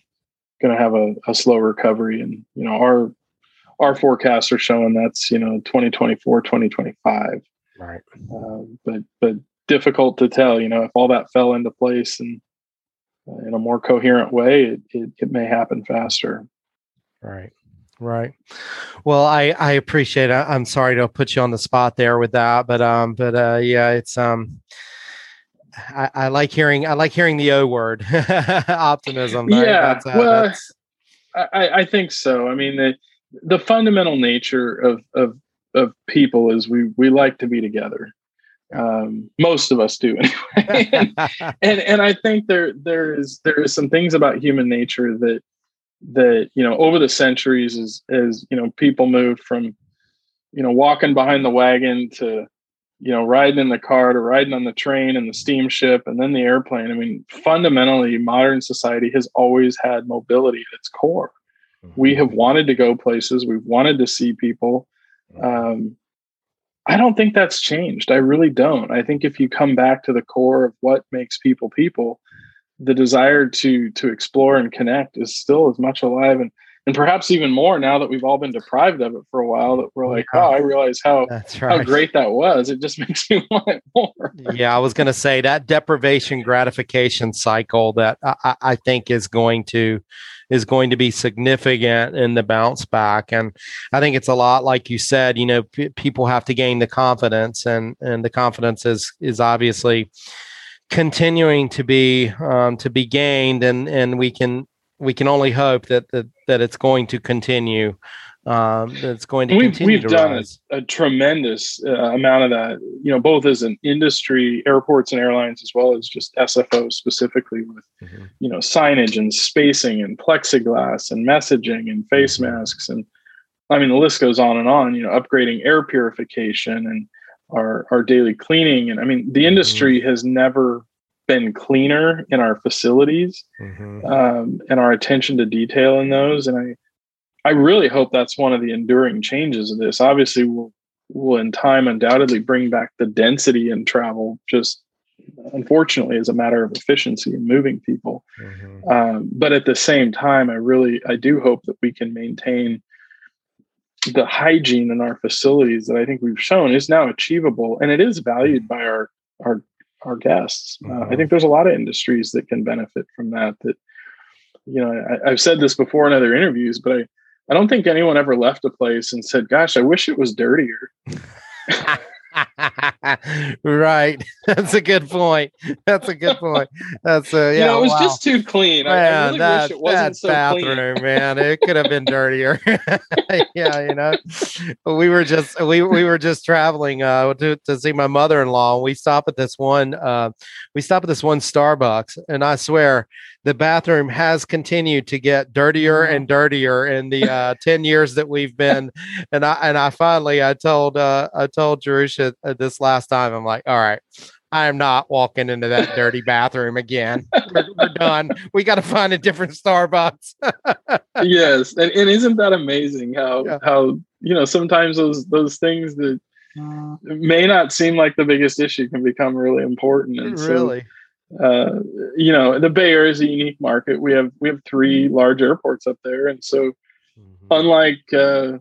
going to have a, a slow recovery. And you know, our our forecasts are showing that's you know 2024, 2025. Right. Uh, but but difficult to tell. You know, if all that fell into place and in a more coherent way, it, it, it may happen faster. Right. Right. Well, I I appreciate it. I'm sorry to put you on the spot there with that, but um, but uh, yeah, it's um, I, I like hearing I like hearing the O word, optimism. Right? Yeah. That's, uh, well, I I think so. I mean the the fundamental nature of of of people is we we like to be together. Um, most of us do anyway. and, and and I think there there is there is some things about human nature that that you know over the centuries as as you know people moved from you know walking behind the wagon to you know riding in the car to riding on the train and the steamship and then the airplane i mean fundamentally modern society has always had mobility at its core mm-hmm. we have wanted to go places we've wanted to see people mm-hmm. um, i don't think that's changed. I really don't. I think if you come back to the core of what makes people people the desire to to explore and connect is still as much alive and and perhaps even more now that we've all been deprived of it for a while that we're like oh i realize how right. how great that was. It just makes me want it more. Yeah i was going to say that deprivation gratification cycle that I, I think is going to is going to be significant in the bounce back. And i think it's a lot like you said you know p- people have to gain the confidence and and the confidence is is obviously continuing to be um, to be gained, and and we can we can only hope that that, that it's going to continue. Um, it's going to we've, continue. We've done a, a, tremendous uh, amount of that, you know, both as an industry, airports and airlines, as well as just SFO specifically with, mm-hmm. you know, signage and spacing and plexiglass and messaging and face mm-hmm. masks and I mean the list goes on and on. You know, upgrading air purification and our our daily cleaning and i mean the mm-hmm. industry mm-hmm. has never been cleaner in our facilities mm-hmm. um, and our attention to detail in those and i i really hope that's one of the enduring changes of this obviously we'll will in time undoubtedly bring back the density in travel just unfortunately as a matter of efficiency and moving people mm-hmm. um, but at the same time i really i do hope that we can maintain the hygiene in our facilities that I think we've shown is now achievable and it is valued by our our our guests. Uh, I mm-hmm. think there's a lot of industries that can benefit from that. That you know, I, have said this before in other interviews, but I I don't think anyone ever left a place and said, "Gosh, I wish it was dirtier." right. That's a good point. That's a good point. That's a yeah. You know, it was wow. just too clean. Man, I, really that, wish it wasn't so bathroom, clean. man. It could have been dirtier. yeah, you know. We were just we we were just traveling uh to, to see my mother-in-law. We stop at this one uh we stop at this one Starbucks and I swear the bathroom has continued to get dirtier mm-hmm. and dirtier in the uh, 10 years that we've been and i and i finally i told uh, i told jerusha uh, this last time i'm like all right I am not walking into that dirty bathroom again. We're, we're done. We got to find a different Starbucks. yes, and, and isn't that amazing how yeah. how you know sometimes those those things that may not seem like the biggest issue can become really important. And really. So, uh, you know, the Bay Area is a unique market. We have we have three large airports up there, and so mm-hmm. unlike uh,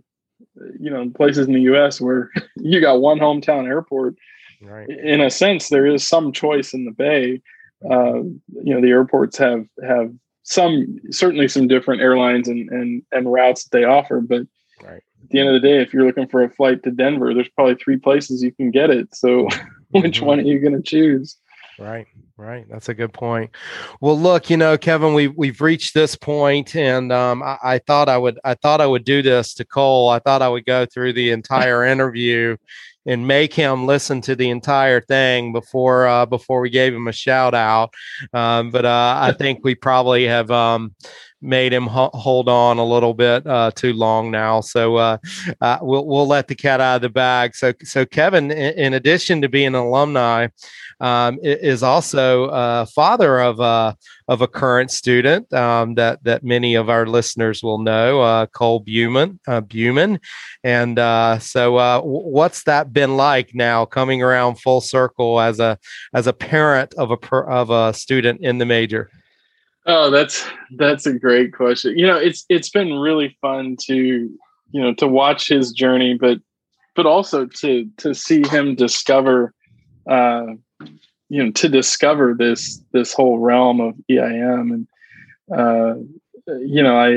you know places in the U.S. where you got one hometown airport, right. in a sense, there is some choice in the Bay. Uh, you know, the airports have have some certainly some different airlines and and and routes that they offer, but right. at the end of the day, if you're looking for a flight to Denver, there's probably three places you can get it. So, which mm-hmm. one are you going to choose? Right. Right. That's a good point. Well, look, you know, Kevin, we we've reached this point, and um, I, I, thought I would I thought I would do this to Cole. I thought I would go through the entire interview and make him listen to the entire thing before uh, before we gave him a shout out. Um, but uh, I think we probably have um, made him ho- hold on a little bit uh, too long now. So uh, uh, we'll we'll let the cat out of the bag. So so Kevin, in, in addition to being an alumni um, is also a father of a of a current student um, that that many of our listeners will know, uh, Cole Bumen. Uh, Bumen, and uh, so what's that been like now, coming around full circle as a as a parent of a per, of a student in the major? Oh, that's that's a great question. You know, it's it's been really fun to you know to watch his journey, but but also to to see him discover uh, you know to discover this this whole realm of EIM and uh, you know I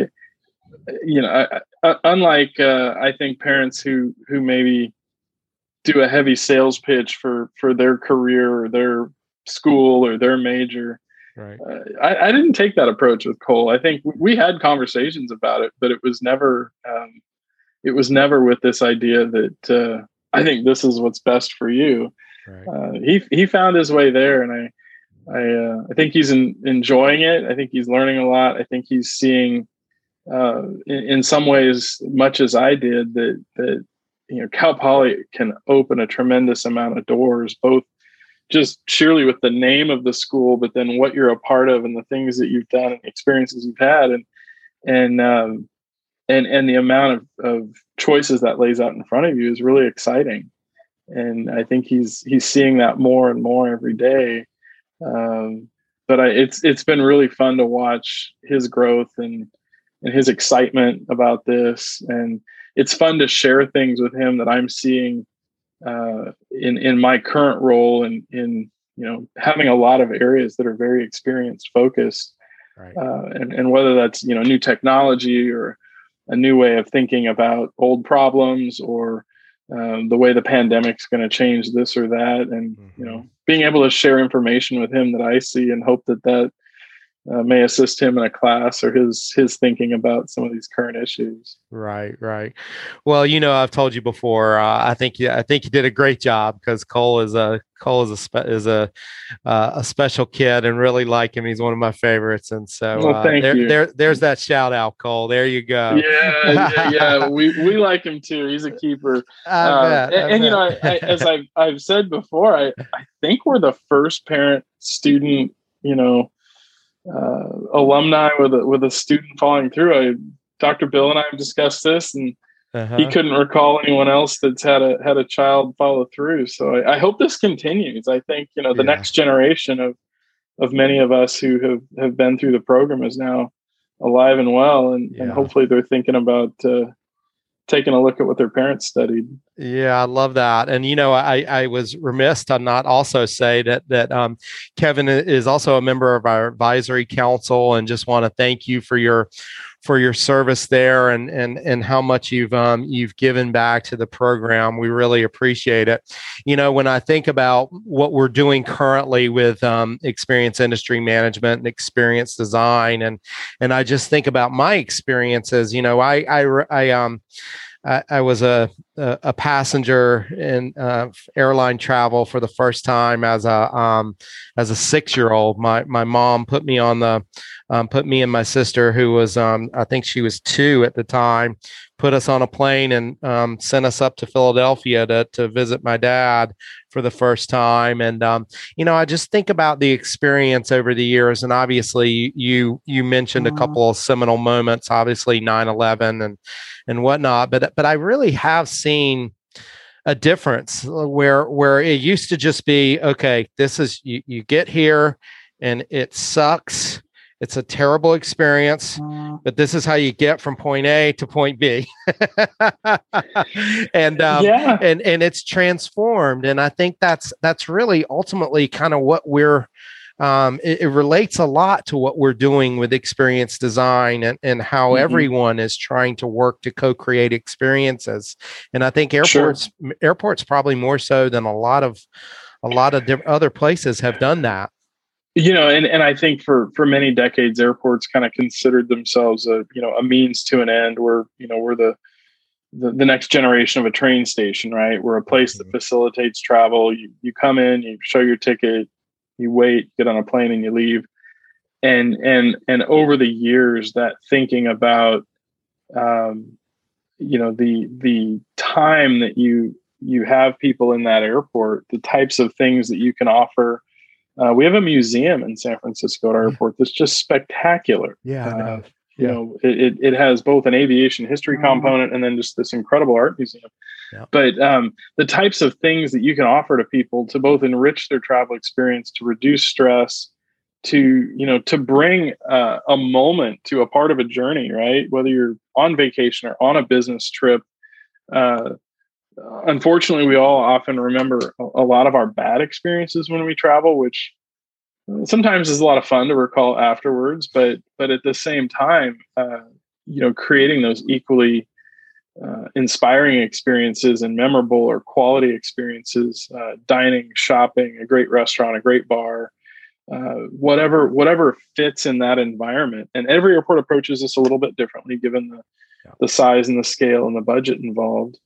you know I, I, unlike uh, I think parents who who maybe do a heavy sales pitch for for their career or their school or their major. Right. Uh, I, I, didn't take that approach with Cole. I think we had conversations about it, but it was never um, it was never with this idea that uh, I think this is what's best for you. Right. Uh, he he found his way there, and I I uh, I think he's in, enjoying it. I think he's learning a lot. I think he's seeing, uh, in, in, some ways, much as I did, that that you know Cal Poly can open a tremendous amount of doors, both just surely with the name of the school, but then what you're a part of and the things that you've done and experiences you've had, and and um, and and the amount of, of choices that lays out in front of you is really exciting and I think he's he's seeing that more and more every day. Um, but I, it's it's been really fun to watch his growth and and his excitement about this, and it's fun to share things with him that I'm seeing uh, in in my current role and in you know having a lot of areas that are very experience focused, right. uh, and and whether that's you know new technology or a new way of thinking about old problems or um, the way the pandemic's going to change this or that and mm-hmm. you know mm-hmm. being able to share information with him that i see and hope that that uh, may assist him in a class or his his thinking about some of these current issues. Right, right. Well, you know, I've told you before. Uh, I think you, I think you did a great job because Cole is a Cole is a spe- is a uh, a special kid and really like him. He's one of my favorites, and so well, uh, there, there, there's that shout out, Cole. There you go. Yeah, yeah, yeah. we we like him too. He's a keeper. Uh, bet, and, and you know, I, I, as I've I've said before, I I think we're the first parent student. You know uh, alumni with a, with a student falling through. I, Dr. Bill and I have discussed this, and uh-huh. he couldn't recall anyone else that's had a had a child follow through. So I, I hope this continues. I think you know the yeah. next generation of of many of us who have have been through the program is now alive and well, and, yeah. and hopefully they're thinking about uh, taking a look at what their parents studied. Yeah, I love that. And you know, I I was remiss to not also say that that um, Kevin is also a member of our advisory council, and just want to thank you for your for your service there and and and how much you've um, you've given back to the program. We really appreciate it. You know, when I think about what we're doing currently with um, experience industry management and experience design, and and I just think about my experiences. You know, I I I um I, I was a, a, a passenger in uh, airline travel for the first time as a um, as a six year old. My my mom put me on the um, put me and my sister, who was um, I think she was two at the time, put us on a plane and um, sent us up to Philadelphia to to visit my dad for the first time. And um, you know, I just think about the experience over the years. And obviously, you you mentioned mm-hmm. a couple of seminal moments, obviously 9-11 and and whatnot. But but I really have seen a difference where where it used to just be okay. This is you, you get here and it sucks it's a terrible experience, mm. but this is how you get from point A to point B. and um, yeah. and and it's transformed. And I think that's that's really ultimately kind of what we're um, it, it, relates a lot to what we're doing with experience design and, and how mm-hmm. everyone is trying to work to co-create experiences. And I think airports sure. airports probably more so than a lot of a lot of other places have done that you know and, and i think for for many decades airports kind of considered themselves a you know a means to an end where you know we're the the, the next generation of a train station right we're a place that mm-hmm. facilitates travel you, you come in you show your ticket you wait get on a plane and you leave and and and over the years that thinking about um you know the the time that you you have people in that airport the types of things that you can offer uh, we have a museum in San Francisco at our airport that's just spectacular. Yeah. Uh, you know, it, it has both an aviation history mm-hmm. component and then just this incredible art museum. Yeah. But um, the types of things that you can offer to people to both enrich their travel experience, to reduce stress, to you know to bring uh, a moment to a part of a journey right whether you're on vacation or on a business trip uh, unfortunately we all often remember a lot of our bad experiences when we travel which sometimes is a lot of fun to recall afterwards but but at the same time uh, you know creating those equally uh, inspiring experiences and memorable or quality experiences uh, dining shopping a great restaurant a great bar uh, whatever whatever fits in that environment and every airport approaches this a little bit differently given the, yeah. the size and the scale and the budget involved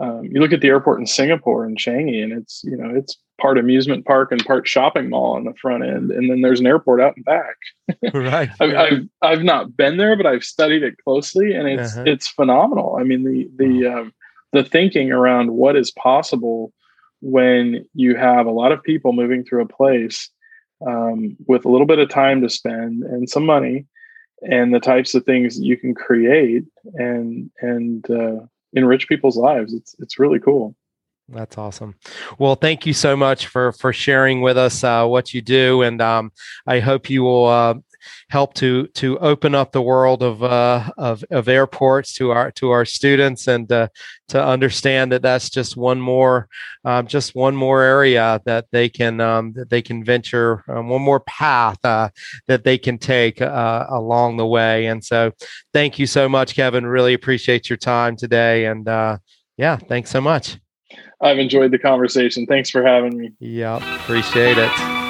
um, you look at the airport in Singapore and Changi, and it's you know it's part amusement park and part shopping mall on the front end, and then there's an airport out and back. right. I've, I've, I've not been there, but I've studied it closely, and it's uh-huh. it's phenomenal. I mean the the um, the thinking around what is possible when you have a lot of people moving through a place um, with a little bit of time to spend and some money, and the types of things that you can create and and uh, enrich people's lives. It's it's really cool. That's awesome. Well, thank you so much for for sharing with us uh, what you do, and um, I hope you will uh, help to to open up the world of uh, of, of airports to our to our students and uh, to understand that that's just one more um, just one more area that they can um, that they can venture um, one more path uh, that they can take uh, along the way. And so, thank you so much, Kevin. Really appreciate your time today. And uh, yeah, thanks so much. I've enjoyed the conversation. Thanks for having me. Yeah, appreciate it.